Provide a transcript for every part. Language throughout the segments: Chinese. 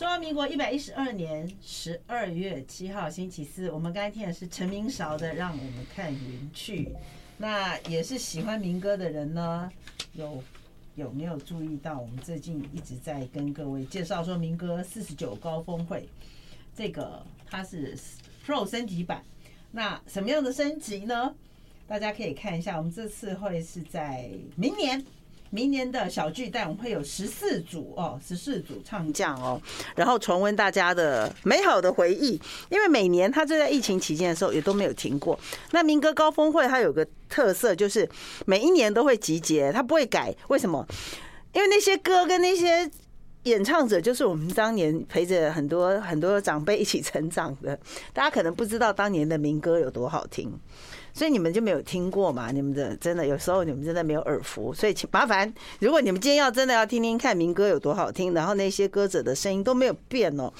中华民国一百一十二年十二月七号星期四，我们刚才听的是陈明韶的《让我们看云去》。那也是喜欢民歌的人呢，有有没有注意到？我们最近一直在跟各位介绍说，民歌四十九高峰会，这个它是 Pro 升级版。那什么样的升级呢？大家可以看一下，我们这次会是在明年。明年的小巨蛋，我们会有十四组哦，十四组唱将哦，然后重温大家的美好的回忆。因为每年他就在疫情期间的时候也都没有停过。那民歌高峰会它有个特色，就是每一年都会集结，它不会改。为什么？因为那些歌跟那些演唱者，就是我们当年陪着很多很多长辈一起成长的。大家可能不知道当年的民歌有多好听。所以你们就没有听过嘛？你们的真的有时候你们真的没有耳福，所以请麻烦，如果你们今天要真的要听听看民歌有多好听，然后那些歌者的声音都没有变哦，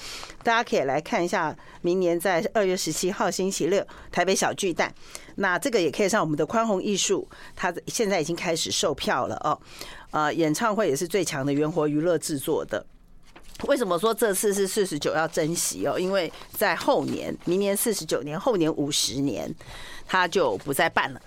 大家可以来看一下，明年在二月十七号星期六台北小巨蛋，那这个也可以上我们的宽宏艺术，它现在已经开始售票了哦。呃，演唱会也是最强的元活娱乐制作的。为什么说这次是四十九要珍惜哦？因为在后年，明年四十九年，后年五十年。他就不再办了，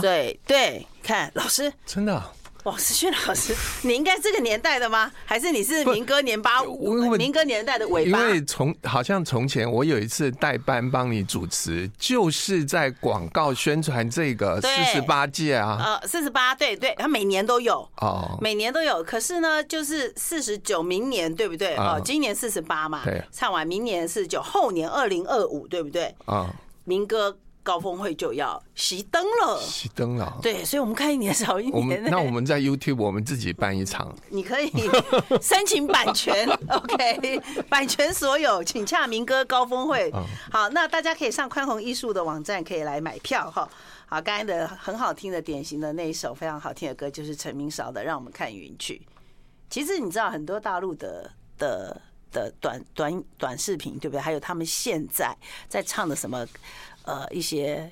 对对，看老师，真的，王思训老师，你应该这个年代的吗？还是你是民歌年八五？民歌年代的尾巴？因为从好像从前我有一次代班帮你主持，就是在广告宣传这个四十八届啊，呃，四十八，对对，他每年都有哦，每年都有。可是呢，就是四十九，明年对不对？哦，今年四十八嘛，对，唱完明年四十九，后年二零二五，对不对？啊，民歌。高峰会就要熄灯了，熄灯了。对，所以我们看一年少一年。那我们在 YouTube 我们自己办一场，你可以申请版权，OK，版权所有，请洽民歌高峰会。好，那大家可以上宽宏艺术的网站，可以来买票哈。好，刚才的很好听的典型的那一首非常好听的歌，就是陈明韶的《让我们看云去》。其实你知道很多大陆的的的短短短视频，对不对？还有他们现在在唱的什么？呃，一些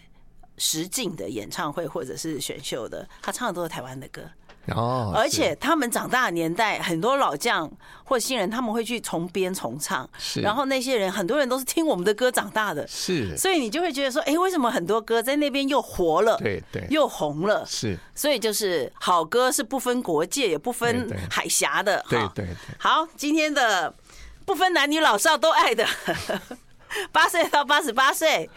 实境的演唱会或者是选秀的，他唱的都是台湾的歌哦。而且他们长大的年代，很多老将或新人他们会去重编重唱，是。然后那些人很多人都是听我们的歌长大的，是。所以你就会觉得说，哎，为什么很多歌在那边又活了，对对，又红了，是。所以就是好歌是不分国界也不分海峡的，对对对。好，今天的不分男女老少都爱的，八岁到八十八岁。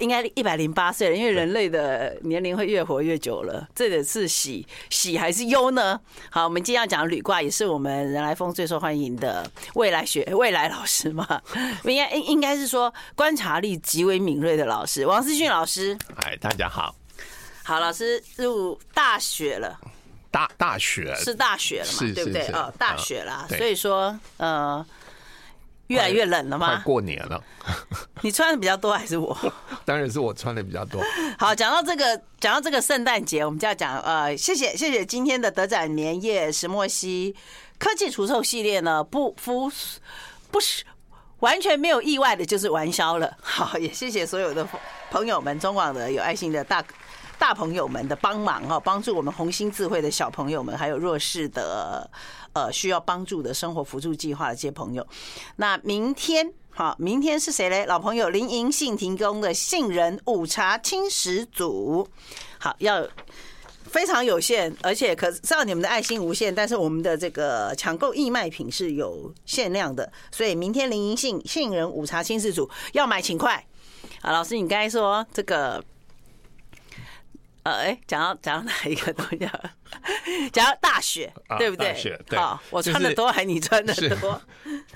应该一百零八岁了，因为人类的年龄会越活越久了。这个是喜喜还是忧呢？好，我们今天要讲的履卦也是我们人来疯最受欢迎的未来学未来老师嘛？应该应应该是说观察力极为敏锐的老师，王思训老师。哎，大家好。好，老师入大学了。大大学是大学了嘛？对不对？哦，大学啦。所以说，呃。越来越冷了吗？快过年了，你穿的比较多还是我？当然是我穿的比较多。好，讲到这个，讲到这个圣诞节，我们就要讲呃，谢谢谢谢今天的德展年夜石墨烯科技除臭系列呢，不不不是完全没有意外的，就是玩销了。好，也谢谢所有的朋友们，中广的有爱心的大大朋友们的帮忙哈，帮助我们红星智慧的小朋友们，还有弱势的。呃，需要帮助的生活辅助计划的这些朋友，那明天好，明天是谁嘞？老朋友林银杏提供的杏仁午茶轻食组，好，要非常有限，而且可知道你们的爱心无限，但是我们的这个抢购义卖品是有限量的，所以明天林银杏杏仁午茶轻食组要买请快。啊，老师，你刚才说这个。呃，哎，讲到讲到哪一个东西？讲到大雪，对不对？大雪，对。我穿的多还是你穿的多？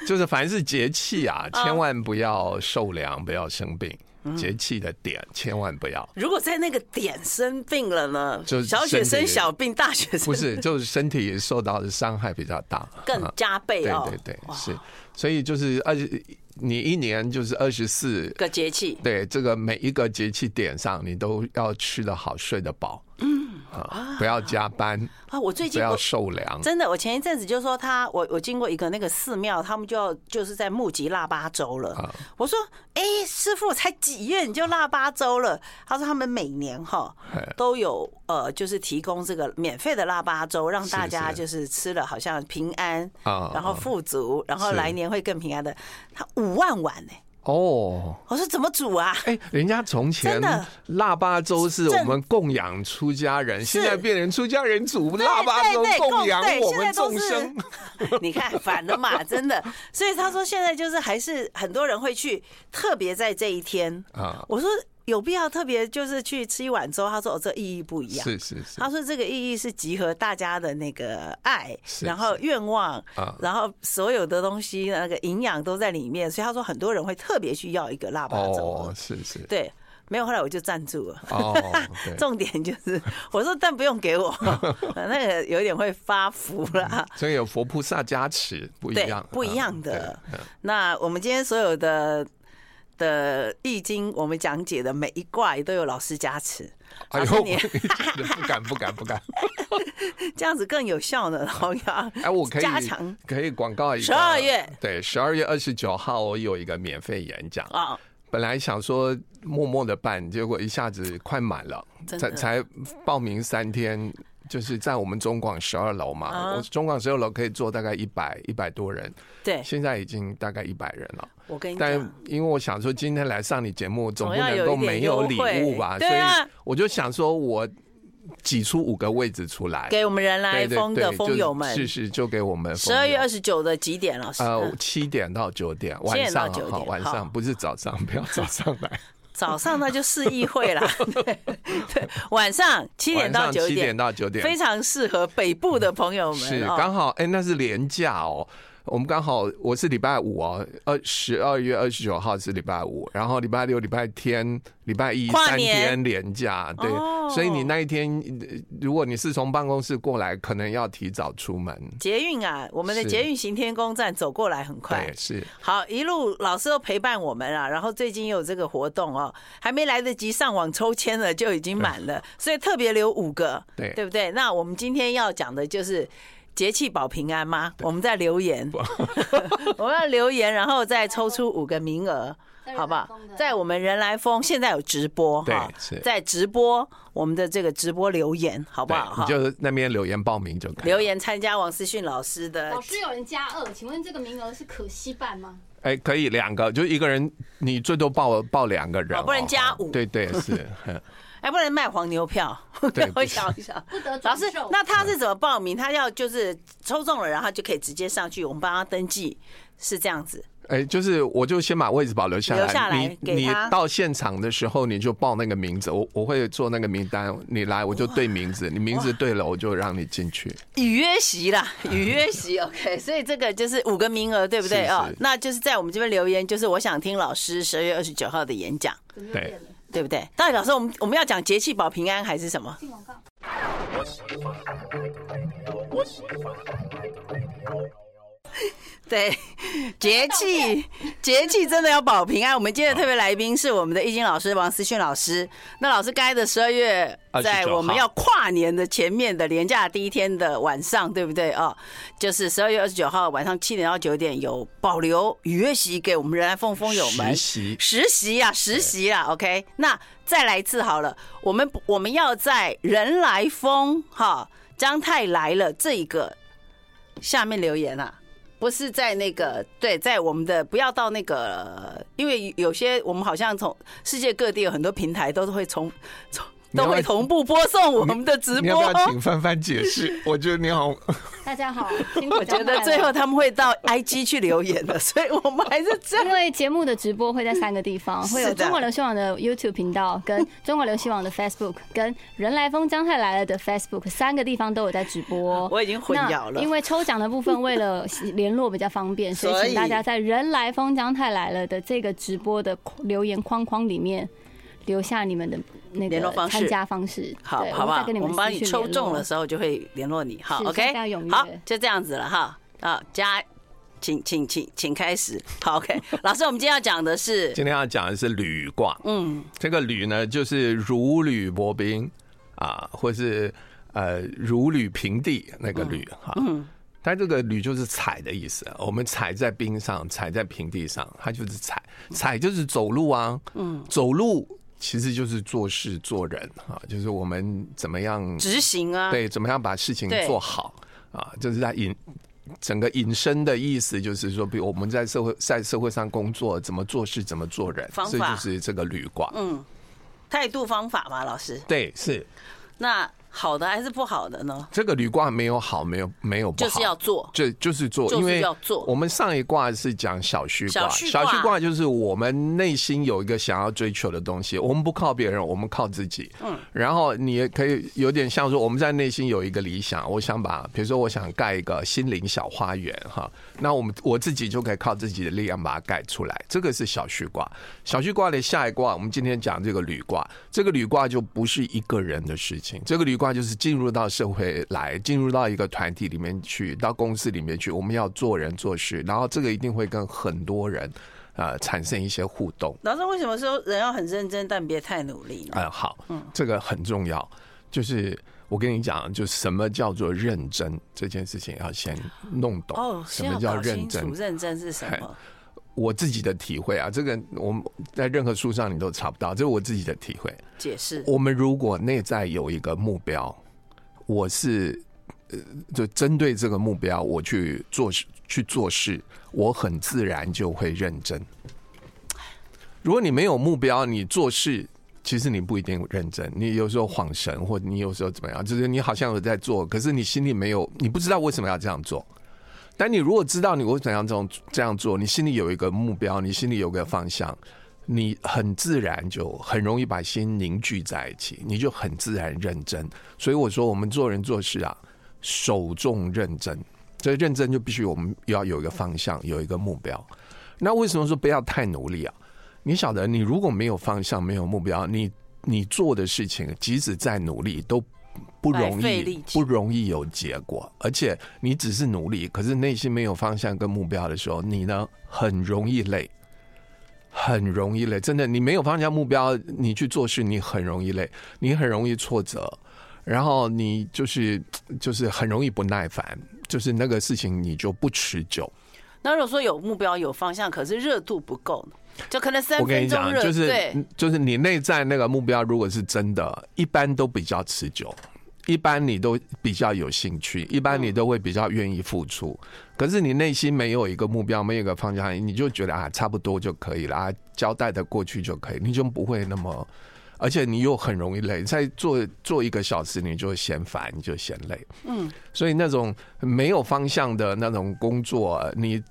就是 凡是节气啊，千万不要受凉，不要生病。节气的点千万不要。如果在那个点生病了呢？就小雪生小病，大雪生不是，就是身体受到的伤害比较大，更加倍哦。对对对，是。所以就是而且。你一年就是二十四个节气，对这个每一个节气点上，你都要吃得好，睡得饱。嗯，啊，不要加班啊！我最近不要受凉，真的，我前一阵子就说他，我我经过一个那个寺庙，他们就要就是在募集腊八粥了。我说，哎，师傅才几月你就腊八粥了？他说他们每年哈都有呃，就是提供这个免费的腊八粥，让大家就是吃了好像平安啊，然后富足，然后来年会更平安的。他五万碗呢。哦，我说怎么煮啊？哎，人家从前腊八粥是我们供养出家人，现在变成出家人煮腊八粥供养我们众生。你看反了嘛，真的。所以他说现在就是还是很多人会去，特别在这一天啊。我说。有必要特别就是去吃一碗粥？他说：“哦，这意义不一样。”是是是。他说：“这个意义是集合大家的那个爱，然后愿望，然后所有的东西那个营养都在里面。所以他说很多人会特别去要一个腊八粥。哦，是是。对，没有后来我就赞助了。哦，重点就是我说，但不用给我，那个有点会发福了。所以有佛菩萨加持，不一样，不一样的。那我们今天所有的。的易经，我们讲解的每一卦也都有老师加持。哎呦，你不敢不敢不敢，这样子更有效呢。好呀，哎，我可以加强，可以广告一下。十二月对，十二月二十九号我有一个免费演讲啊。本来想说默默的办，结果一下子快满了，才才报名三天。就是在我们中广十二楼嘛，我中广十二楼可以坐大概一百一百多人，对，现在已经大概一百人了。我跟你讲，但因为我想说今天来上你节目，总不能够没有礼物吧，所以我就想说我挤出五个位置出来，给我们人来疯的疯友们，是是，就给我们十二月二十九的几点了？呃，七点到九点，晚上好，晚上不是早上，不要早上来。早上那就市议会啦，对，晚上七点到九点，七点到九点，非常适合北部的朋友们。是刚好，哎，那是廉价哦。我们刚好我是礼拜五哦，二十二月二十九号是礼拜五，然后礼拜六、礼拜天、礼拜一三天连假，对，所以你那一天如果你是从办公室过来，可能要提早出门。捷运啊，我们的捷运行天宫站走过来很快，是好一路老师都陪伴我们啊，然后最近有这个活动哦，还没来得及上网抽签了就已经满了，所以特别留五个，对对不对？那我们今天要讲的就是。节气保平安吗？我们在留言，我们要留言，然后再抽出五个名额，好不好？在我们人来疯现在有直播哈，在直播我们的这个直播留言，好不好？你就那边留言报名就可以。留言参加王思训老师的。老师有人加二，请问这个名额是可惜办吗？哎，可以两个，就一个人，你最多报报两个人，不能加五。对对是。还不能卖黄牛票，我想一想，老师，那他是怎么报名？他要就是抽中了，然后就可以直接上去，我们帮他登记，是这样子。哎，就是我就先把位置保留下来，留下来，你你到现场的时候你就报那个名字，我我会做那个名单，你来我就对名字，你名字对了我就让你进去。预约席啦，预约席，OK，所以这个就是五个名额，对不对哦？那就是在我们这边留言，就是我想听老师十二月二十九号的演讲，对。对不对？到底老师，我们我们要讲节气保平安还是什么？对，节气节气真的要保平安。我们今天的特别来宾是我们的易经老师王思训老师。那老师该的十二月，在我们要跨年的前面的年假第一天的晚上，对不对哦，就是十二月二十九号晚上七点到九点有保留预约席给我们人来疯疯友们实习实习呀实习啊。OK，那再来一次好了，我们我们要在人来疯哈张太来了这一个下面留言啊。不是在那个对，在我们的不要到那个，因为有些我们好像从世界各地有很多平台都是会从从。都会同步播送我们的直播。你要不要请范范解释？我觉得你好。大家好，我觉得最后他们会到 IG 去留言的，所以我们还是这样。因为节目的直播会在三个地方，会有中国流行网的 YouTube 频道、跟 中国流行网的 Facebook、跟人来疯姜太来了的 Facebook 三个地方都有在直播。我已经混淆了。因为抽奖的部分为了联络比较方便，所以请大家在人来疯姜太来了的这个直播的留言框框里面留下你们的。那个参加方式，好，好不好？我们帮你抽中的时候就会联络你，好，OK，好，就这样子了哈。好，加，请，请，请，请开始。好，OK，老师，我们今天要讲的是，今天要讲的是履卦。嗯，这个履呢，就是如履薄冰啊，或是呃，如履平地那个履哈。嗯。它这个履就是踩的意思，我们踩在冰上，踩在平地上，它就是踩，踩就是走路啊。嗯。走路其实就是做事做人哈，就是我们怎么样执行啊？对，怎么样把事情做好啊？就是在引整个引申的意思，就是说，比如我们在社会在社会上工作，怎么做事，怎么做人，方法就是这个旅卦。嗯。态度方法嘛，老师。对，是。那。好的还是不好的呢？这个履卦没有好，没有没有不好，就是要做，就就是做，因为要做。我们上一卦是讲小虚卦，小虚卦就是我们内心有一个想要追求的东西，我们不靠别人，我们靠自己。嗯，然后你也可以有点像说，我们在内心有一个理想，我想把，比如说我想盖一个心灵小花园哈，那我们我自己就可以靠自己的力量把它盖出来，这个是小虚卦。小虚卦的下一卦，我们今天讲这个履卦，这个履卦就不是一个人的事情，这个履卦。就是进入到社会来，进入到一个团体里面去，到公司里面去，我们要做人做事，然后这个一定会跟很多人呃产生一些互动。老师为什么说人要很认真，但别太努力呢？嗯，好，嗯，这个很重要。就是我跟你讲，就什么叫做认真这件事情，要先弄懂。哦，什么叫认真？认真是什么？我自己的体会啊，这个我们在任何书上你都查不到，这是我自己的体会。解释。我们如果内在有一个目标，我是呃，就针对这个目标我去做事去做事，我很自然就会认真。如果你没有目标，你做事其实你不一定认真，你有时候恍神，或者你有时候怎么样，就是你好像有在做，可是你心里没有，你不知道为什么要这样做。但你如果知道你为什么要这种这样做，你心里有一个目标，你心里有个方向，你很自然就很容易把心凝聚在一起，你就很自然认真。所以我说，我们做人做事啊，首重认真。这认真就必须我们要有一个方向，有一个目标。那为什么说不要太努力啊？你晓得，你如果没有方向，没有目标，你你做的事情，即使再努力都。不容易，不容易有结果，而且你只是努力，可是内心没有方向跟目标的时候，你呢很容易累，很容易累。真的，你没有方向目标，你去做事，你很容易累，你很容易挫折，然后你就是就是很容易不耐烦，就是那个事情你就不持久。那如果说有目标有方向，可是热度不够，就可能三分钟热。我跟你讲，就是就是你内在那个目标，如果是真的，一般都比较持久。一般你都比较有兴趣，一般你都会比较愿意付出。可是你内心没有一个目标，没有一个方向，你就觉得啊，差不多就可以了，啊，交代的过去就可以，你就不会那么，而且你又很容易累。再做做一个小时，你就嫌烦，你就嫌累。嗯，所以那种没有方向的那种工作，你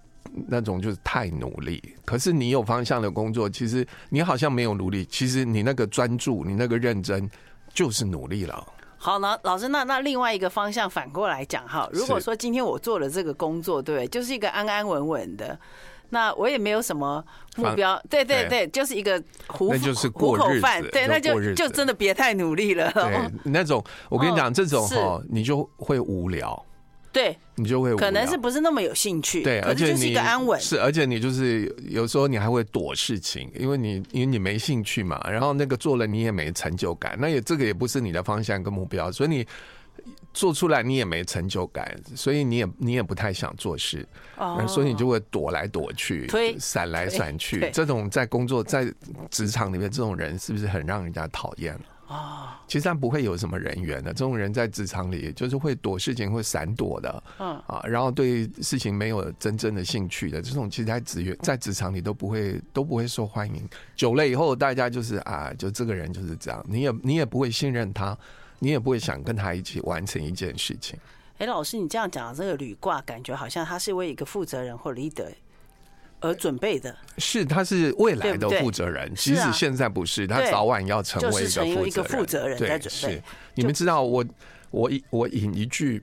那种就是太努力。可是你有方向的工作，其实你好像没有努力，其实你那个专注，你那个认真，就是努力了。好，那老师，那那另外一个方向反过来讲哈，如果说今天我做了这个工作，对，就是一个安安稳稳的，那我也没有什么目标，对对对，就是一个糊糊口饭，对，那就就真的别太努力了。对，那种我跟你讲，这种哈，你就会无聊。对，你就会可能是不是那么有兴趣？对，而且就是一个安稳。是，而且你就是有时候你还会躲事情，因为你因为你没兴趣嘛，然后那个做了你也没成就感，那也这个也不是你的方向跟目标，所以你做出来你也没成就感，所以你也你也不太想做事，哦，所以你就会躲来躲去，闪来闪去。这种在工作在职场里面这种人是不是很让人家讨厌？啊，其实他不会有什么人缘的。这种人在职场里就是会躲事情、会闪躲的。嗯啊，然后对事情没有真正的兴趣的这种，其实在职员在职场里都不会都不会受欢迎。久了以后，大家就是啊，就这个人就是这样，你也你也不会信任他，你也不会想跟他一起完成一件事情。哎，老师，你这样讲这个履卦，感觉好像他是为一个负责人或 leader。而准备的是，他是未来的负责人，即使现在不是，他早晚要成为一个负责人。对，是。你们知道，我我我引一句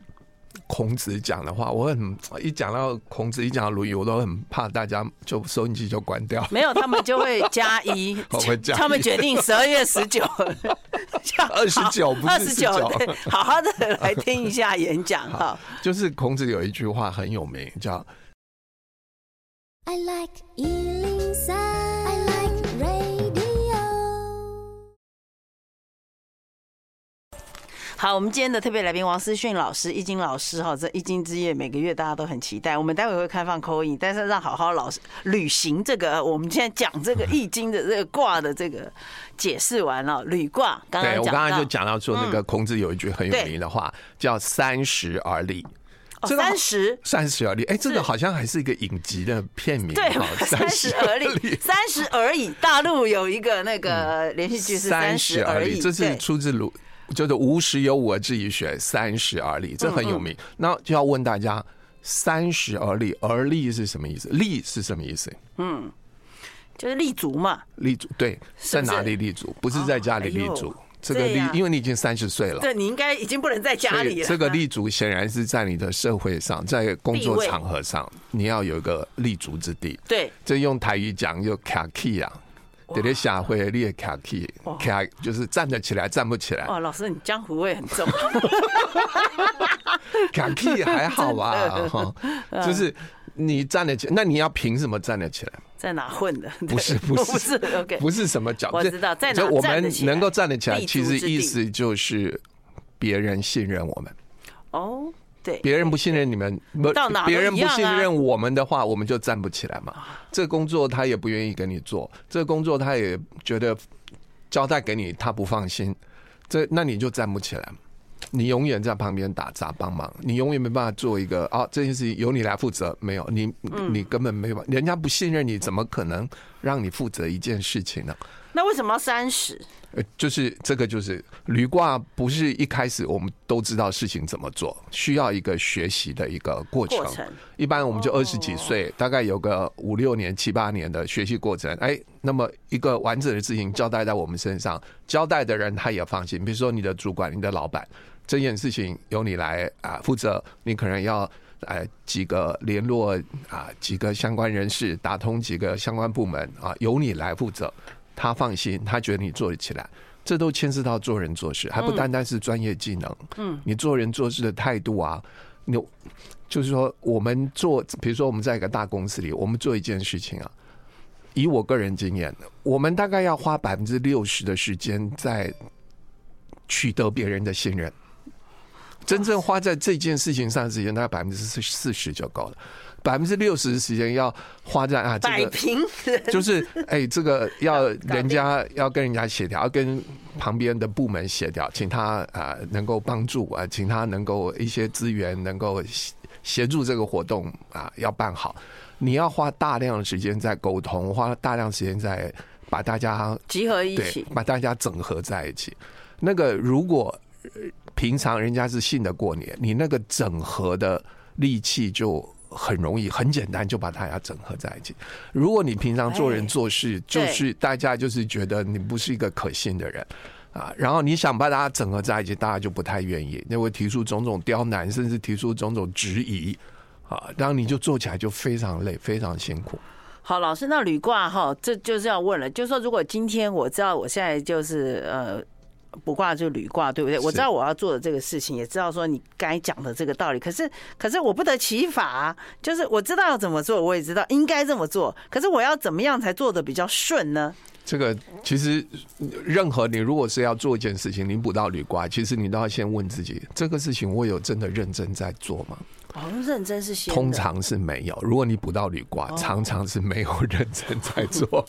孔子讲的话，我很一讲到孔子，一讲到《论语》，我都很怕大家就收音机就关掉。没有，他们就会加一，他们决定十二月十九，二十九，二十九，好好的来听一下演讲哈。就是孔子有一句话很有名，叫。I like 103, I like radio. 好，我们今天的特别来宾王思训老师，易经老师哈，这易经之夜每个月大家都很期待。我们待会会开放 call in，但是让好好老师履行这个，我们现在讲这个易经的这个卦的这个解释完了，履卦。刚刚对我刚刚就讲到说，那个孔子有一句很有名的话，叫“三十而立”。三十，三十而立，哎，这个好像还是一个影集的片名。对，三十而立，三十而已。大陆有一个那个连续剧是三十而已，这是出自鲁，就是无十有五而志于学，三十而立，这很有名。那就要问大家，三十而立，而立是什么意思？立是什么意思？嗯，就是立足嘛。立足，对，在哪里立足？不是在家里立足。这个立，因为你已经三十岁了，对，你应该已经不能在家里了。这个立足显然是在你的社会上，在工作场合上，你要有一个立足之地。对，这用台语讲就卡 key 啊，得得下回列卡 key，卡就是站得起来，站不起来。哇，老师你江湖味很重。卡 key 还好吧？哈，就是你站得起，那你要凭什么站得起来？在哪混的？不是不是不是，OK，不是什么角度。我知道在哪。我们能够站得起来，其实意思就是别人信任我们。哦，对，别人不信任你们，不，别人不信任我们的话，我们就站不起来嘛。这工作他也不愿意跟你做，这工作他也觉得交代给你他不放心，这那你就站不起来。你永远在旁边打杂帮忙，你永远没办法做一个啊，这件事情由你来负责。没有你，你根本没有，人家不信任你，怎么可能让你负责一件事情呢？那为什么要三十？呃，就是这个，就是履卦不是一开始我们都知道事情怎么做，需要一个学习的一个过程。一般我们就二十几岁，大概有个五六年、七八年的学习过程。哎，那么一个完整的事情交代在我们身上，交代的人他也放心。比如说你的主管、你的老板。这件事情由你来啊负责，你可能要呃几个联络啊几个相关人士，打通几个相关部门啊，由你来负责，他放心，他觉得你做得起来，这都牵涉到做人做事，还不单单是专业技能，嗯，你做人做事的态度啊，你就是说我们做，比如说我们在一个大公司里，我们做一件事情啊，以我个人经验，我们大概要花百分之六十的时间在取得别人的信任。真正花在这件事情上的时间，大概百分之四四十就够了，百分之六十的时间要花在啊，这个就是哎，这个要人家要跟人家协调，要跟旁边的部门协调，请他啊能够帮助啊，请他能够一些资源能够协助这个活动啊要办好。你要花大量的时间在沟通，花大量时间在把大家集合一起，把大家整合在一起。那个如果。平常人家是信得过你，你那个整合的力气就很容易，很简单就把大家整合在一起。如果你平常做人做事，就是大家就是觉得你不是一个可信的人啊，然后你想把大家整合在一起，大家就不太愿意，那会提出种种刁难，甚至提出种种质疑啊，然后你就做起来就非常累，非常辛苦。好，老师，那履卦哈，这就是要问了，就是说，如果今天我知道我现在就是呃。卜卦就履卦，对不对？我知道我要做的这个事情，也知道说你该讲的这个道理。可是，可是我不得其法啊，就是我知道要怎么做，我也知道应该这么做。可是我要怎么样才做的比较顺呢？这个其实，任何你如果是要做一件事情，你补到履卦，其实你都要先问自己：这个事情我有真的认真在做吗？哦，认真是先，通常是没有。如果你补到履卦，常常是没有认真在做。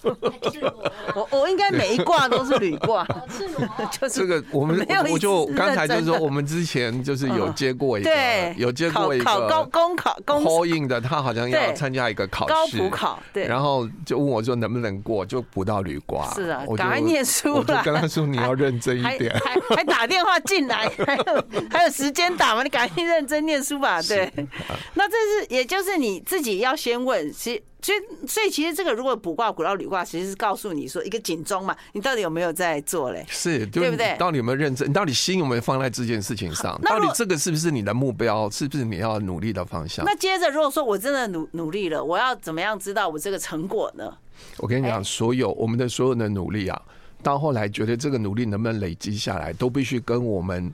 我我应该每一卦都是履卦，就是这个我们我就刚才就是说，我们之前就是有接过一个，有接过一个考高公考公 call in 的，他好像要参加一个考试，高普考，对，然后就问我说能不能过，就补到履卦。是啊，我赶快念书了。我就跟他说你要认真一 点，还还打电话进来，还有还有时间打吗？你赶紧认真念书吧，对。那这是，也就是你自己要先问，其所以所以其实这个如果卜卦古道履卦，其实是告诉你说一个警钟嘛，你到底有没有在做嘞？是，对不对？到底有没有认真？你到底心有没有放在这件事情上？到底这个是不是你的目标？是不是你要努力的方向？那接着，如果说我真的努努力了，我要怎么样知道我这个成果呢？我跟你讲，所有我们的所有的努力啊，到后来觉得这个努力能不能累积下来，都必须跟我们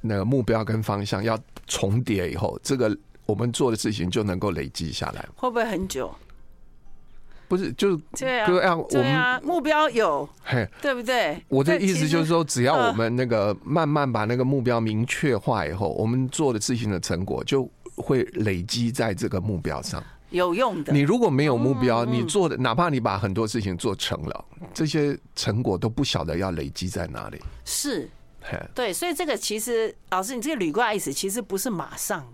那个目标跟方向要重叠以后，这个。我们做的事情就能够累积下来，会不会很久？不是，就是对啊，我们目标有，嘿，对不对？我的意思就是说，只要我们那个慢慢把那个目标明确化以后，我们做的事情的成果就会累积在这个目标上，有用的。你如果没有目标，你做的哪怕你把很多事情做成了，这些成果都不晓得要累积在哪里。是，对，所以这个其实老师，你这个履怪意思其实不是马上。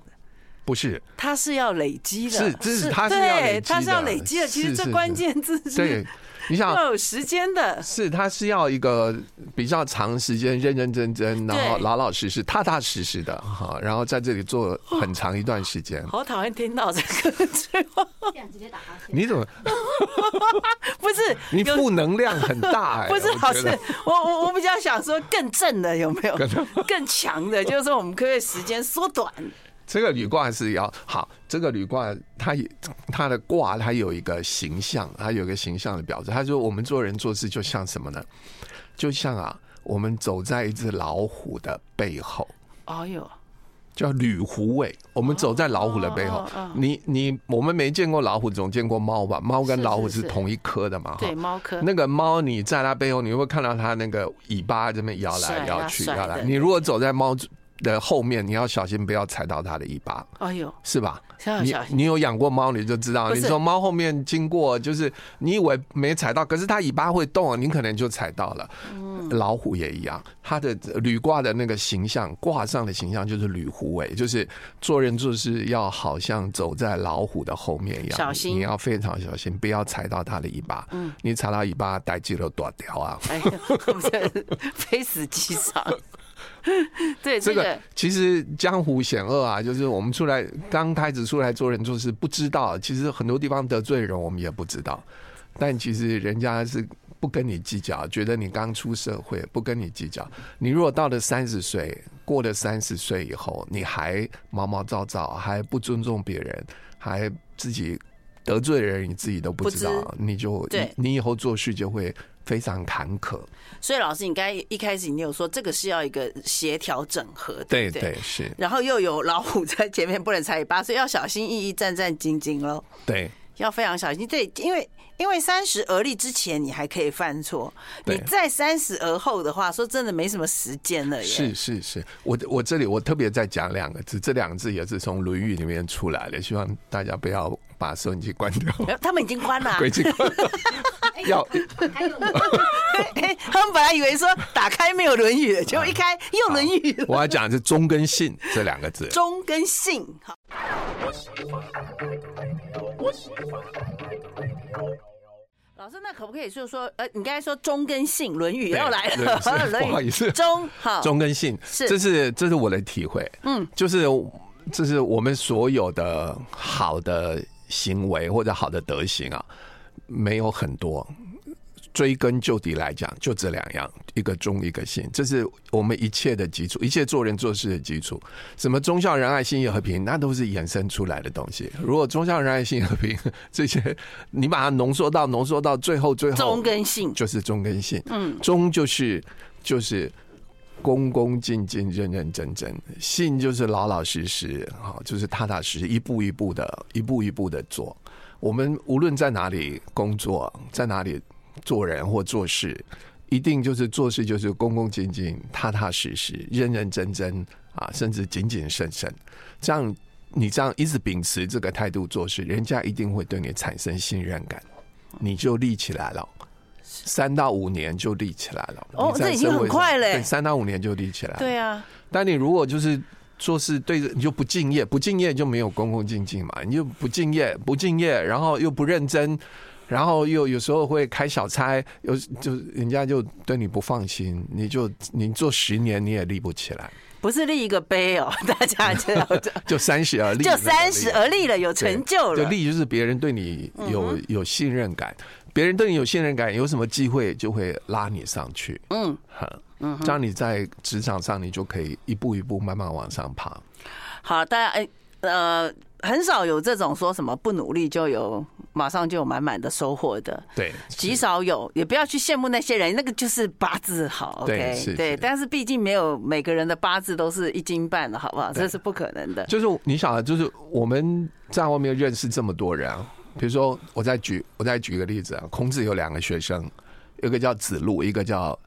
不是，它是要累积的，是，这是它是要累积的，它是要累积的。其实这关键字是，对，你想要有时间的，是，他是要一个比较长时间，认认真真，然后老老实实、踏踏实实的哈，然后在这里做很长一段时间。好讨厌听到这个句话，这样直接打哈欠。你怎么？不是，你负能量很大哎。不是，老师，我我我比较想说更正的有没有？更强的，就是说我们可以时间缩短。这个履卦是要好，这个履卦它也它的卦它有一个形象，它有一个形象的表示。他说我们做人做事就像什么呢？就像啊，我们走在一只老虎的背后。哎呦，叫履虎尾。我们走在老虎的背后。你你我们没见过老虎，总见过猫吧？猫跟老虎是同一科的嘛？对，猫科。那个猫你在它背后，你会看到它那个尾巴这边摇来摇去，摇来。你如果走在猫的后面，你要小心，不要踩到它的尾巴。哎呦，是吧？你你有养过猫，你就知道。你从猫后面经过，就是你以为没踩到，可是它尾巴会动啊，你可能就踩到了。老虎也一样，它的履卦的那个形象，卦上的形象就是履虎尾，就是做人做事要好像走在老虎的后面一样，小心，你要非常小心，不要踩到它的尾巴。嗯，你踩到尾巴，带肌肉断掉啊！哎呀，非死即伤。对，这个其实江湖险恶啊，就是我们出来刚开始出来做人做事，不知道其实很多地方得罪人，我们也不知道。但其实人家是不跟你计较，觉得你刚出社会，不跟你计较。你如果到了三十岁，过了三十岁以后，你还毛毛躁躁，还不尊重别人，还自己得罪人，你自己都不知道，你就你以后做事就会。非常坎坷，所以老师，你刚才一开始你有说这个是要一个协调整合，对对，对是，然后又有老虎在前面，不能踩尾巴，所以要小心翼翼、战战兢兢喽。对，要非常小心。对，因为因为三十而立之前你还可以犯错，你在三十而后的话，说真的没什么时间了。是是是，我我这里我特别再讲两个字，这两个字也是从《论语》里面出来的，希望大家不要把收音机关掉。他们已经关了，已经关了。要，他们本来以为说打开没有《论语》，结果一开又《论语》。我要讲的是“忠”跟“信”这两个字。忠跟信，好。老师，那可不可以就是说，呃，你刚才说“忠”跟“信”，《论语》又来了，不好意思，忠好，忠跟信，是，这是这是我的体会，嗯，就是这是我们所有的好的行为或者好的德行啊。没有很多，追根究底来讲，就这两样，一个忠，一个信，这是我们一切的基础，一切做人做事的基础。什么忠孝仁爱信义和平，那都是衍生出来的东西。如果忠孝仁爱信义和平这些，你把它浓缩到浓缩到最后，最后忠跟信就是忠跟信。嗯，忠就是就是恭恭敬敬、认认真真；信就是老老实实，好，就是踏踏实实，一步一步的，一步一步的做。我们无论在哪里工作，在哪里做人或做事，一定就是做事就是恭恭敬敬、踏踏实实、认认真真啊，甚至谨谨慎慎。这样你这样一直秉持这个态度做事，人家一定会对你产生信任感，你就立起来了。三到五年就立起来了。哦，这已经很快了。三到五年就立起来。对啊。但你如果就是。做事对着你就不敬业，不敬业就没有恭恭敬敬嘛。你就不敬业，不敬业，然后又不认真，然后又有时候会开小差，有就人家就对你不放心，你就你做十年你也立不起来。不是立一个碑哦，大家知道 就三十而立，就三十而立了，有成就了。就立就是别人对你有有信任感，别人对你有信任感，有什么机会就会拉你上去。嗯，嗯。这样你在职场上，你就可以一步一步慢慢往上爬。好，大家哎，呃，很少有这种说什么不努力就有马上就有满满的收获的。对，极少有，也不要去羡慕那些人，那个就是八字好。OK，对，但是毕竟没有每个人的八字都是一斤半的，好不好？这是不可能的。就是你想，就是我们在外面认识这么多人啊，比如说，我再举我再举一个例子啊，孔子有两个学生，一个叫子路，一个叫。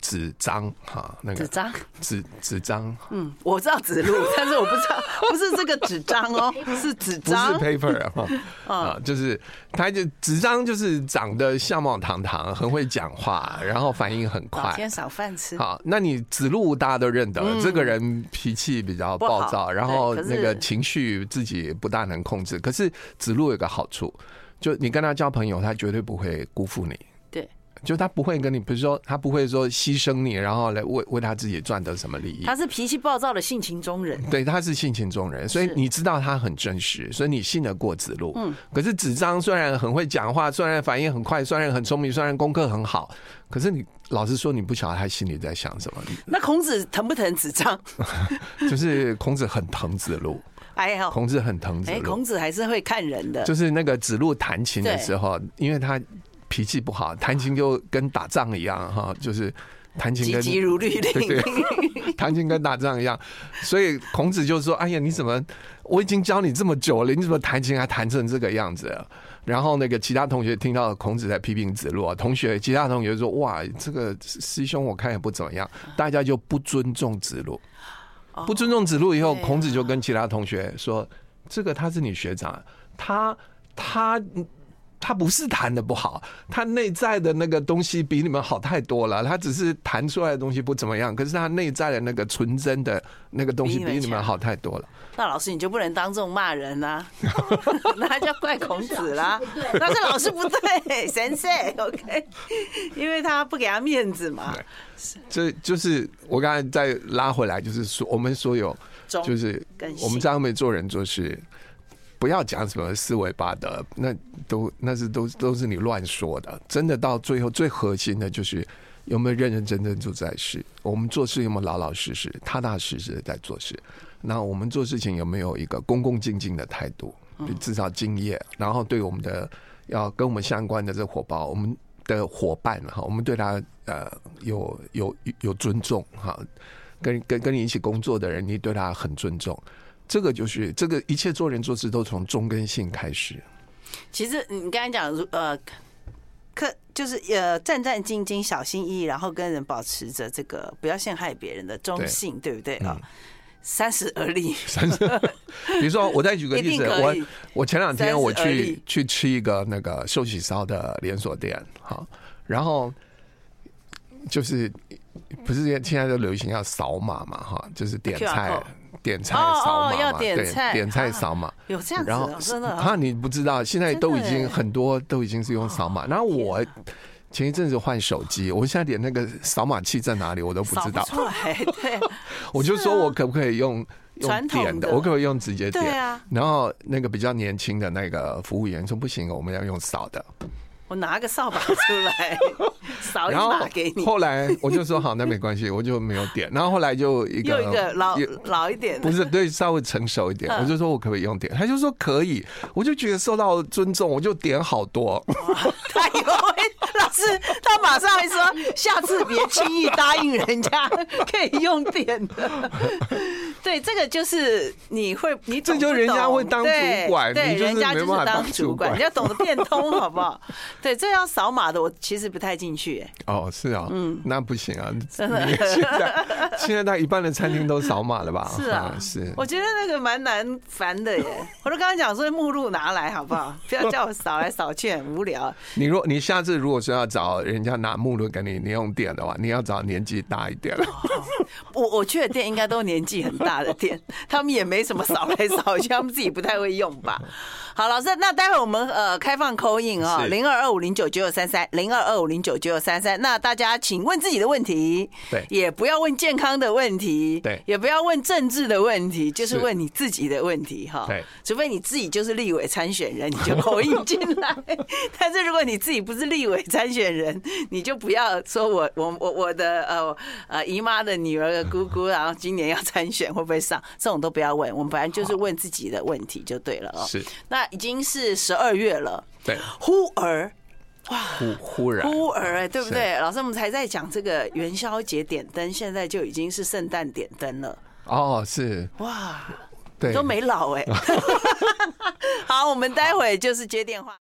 子张哈，那个纸张纸纸张，嗯，我知道子路，但是我不知道 不是这个纸张哦，是纸张，不是 paper 啊，啊，就是他就纸张就是长得相貌堂堂，很会讲话，然后反应很快，天少饭吃。好，那你子路大家都认得，这个人脾气比较暴躁，然后那个情绪自己不大能控制。可是子路有个好处，就你跟他交朋友，他绝对不会辜负你。就他不会跟你，比如说他不会说牺牲你，然后来为为他自己赚得什么利益。他是脾气暴躁的性情中人，对，他是性情中人，所以你知道他很真实，所以你信得过子路。嗯，可是子张虽然很会讲话，虽然反应很快，虽然很聪明，虽然功课很好，可是你老实说，你不晓得他心里在想什么。那孔子疼不疼子张？就是孔子很疼子路。哎呀，孔子很疼子路。哎，孔子还是会看人的。就是那个子路弹琴的时候，因为他。脾气不好，弹琴就跟打仗一样哈，就是弹琴跟急急如律令，对对，弹琴跟打仗一样。所以孔子就说：“哎呀，你怎么？我已经教你这么久了，你怎么弹琴还弹成这个样子？”然后那个其他同学听到孔子在批评子路啊，同学其他同学说：“哇，这个师兄我看也不怎么样。”大家就不尊重子路，不尊重子路以后，孔子就跟其他同学说：“这个他是你学长，他他。”他不是弹的不好，他内在的那个东西比你们好太多了。他只是弹出来的东西不怎么样，可是他内在的那个纯真的那个东西比你们好太多了。那老师你就不能当众骂人啊？那就怪孔子啦。那是老师不对，神社 OK，因为他不给他面子嘛。这就是我刚才再拉回来，就是说我们所有，就是我们在外面做人做事。不要讲什么四维八德，那都那是都都是你乱说的。真的到最后最核心的就是有没有认认真真做在事。我们做事有没有老老实实、踏踏实实的在做事？那我们做事情有没有一个恭恭敬敬的态度？至少敬业，然后对我们的要跟我们相关的这伙伴，我们的伙伴哈，我们对他呃有有有尊重哈。跟跟跟你一起工作的人，你对他很尊重。这个就是这个一切做人做事都从忠跟信开始。其实你刚才讲呃，可就是呃战战兢兢、小心翼翼，然后跟人保持着这个不要陷害别人的忠信，对，对不对啊？嗯、三十而立。三十，比如说我再举个 例子，我我前两天我去去吃一个那个寿喜烧的连锁店，哈，然后就是不是现在都流行要扫码嘛，哈，就是点菜。点菜扫码嘛，对，点菜扫码有这样子，然后真的啊，你不知道，现在都已经很多都已经是用扫码。然后我前一阵子换手机，我现在连那个扫码器在哪里我都不知道。出来，对，我就说我可不可以用用点的？我可不可以用直接点？然后那个比较年轻的那个服务员说不行，我们要用扫的。我拿个扫把出来 扫一把给你。后来我就说好，那没关系，我就没有点。然后后来就一个又一个老老一点，不是对，稍微成熟一点。我就说我可不可以用点？他就说可以。我就觉得受到尊重，我就点好多。他以为老师，他马上会说下次别轻易答应人家可以用点的。对，这个就是你会，你这就人家会当主管，对，人家就是当主管，你要懂得变通，好不好？对，这要扫码的，我其实不太进去。哦，是啊，嗯，那不行啊，真的。现在现在大概一半的餐厅都扫码了吧？是啊，是。我觉得那个蛮难烦的耶。我都刚刚讲说目录拿来好不好？不要叫我扫来扫去，很无聊。你若你下次如果说要找人家拿目录给你，你用点的话，你要找年纪大一点了。我我去的店应该都年纪很大的店，他们也没什么扫来扫去，他们自己不太会用吧。好，老师，那待会我们呃开放 call in 啊，零二二五零九九九三三，零二二五零九九九三三。那大家请问自己的问题，对，也不要问健康的问题，对，也不要问政治的问题，就是问你自己的问题哈。对，除非你自己就是立委参选人，你就 call in 进来。但是如果你自己不是立委参选人，你就不要说我我我我的呃呃姨妈的女儿的姑姑，然后今年要参选会不会上，这种都不要问。我们本来就是问自己的问题就对了哦。是，那。那已经是十二月了，对，忽而哇，忽忽然忽而哎，对不对？老师，我们才在讲这个元宵节点灯，现在就已经是圣诞点灯了。哦，是哇，对，都没老哎。好，我们待会就是接电话。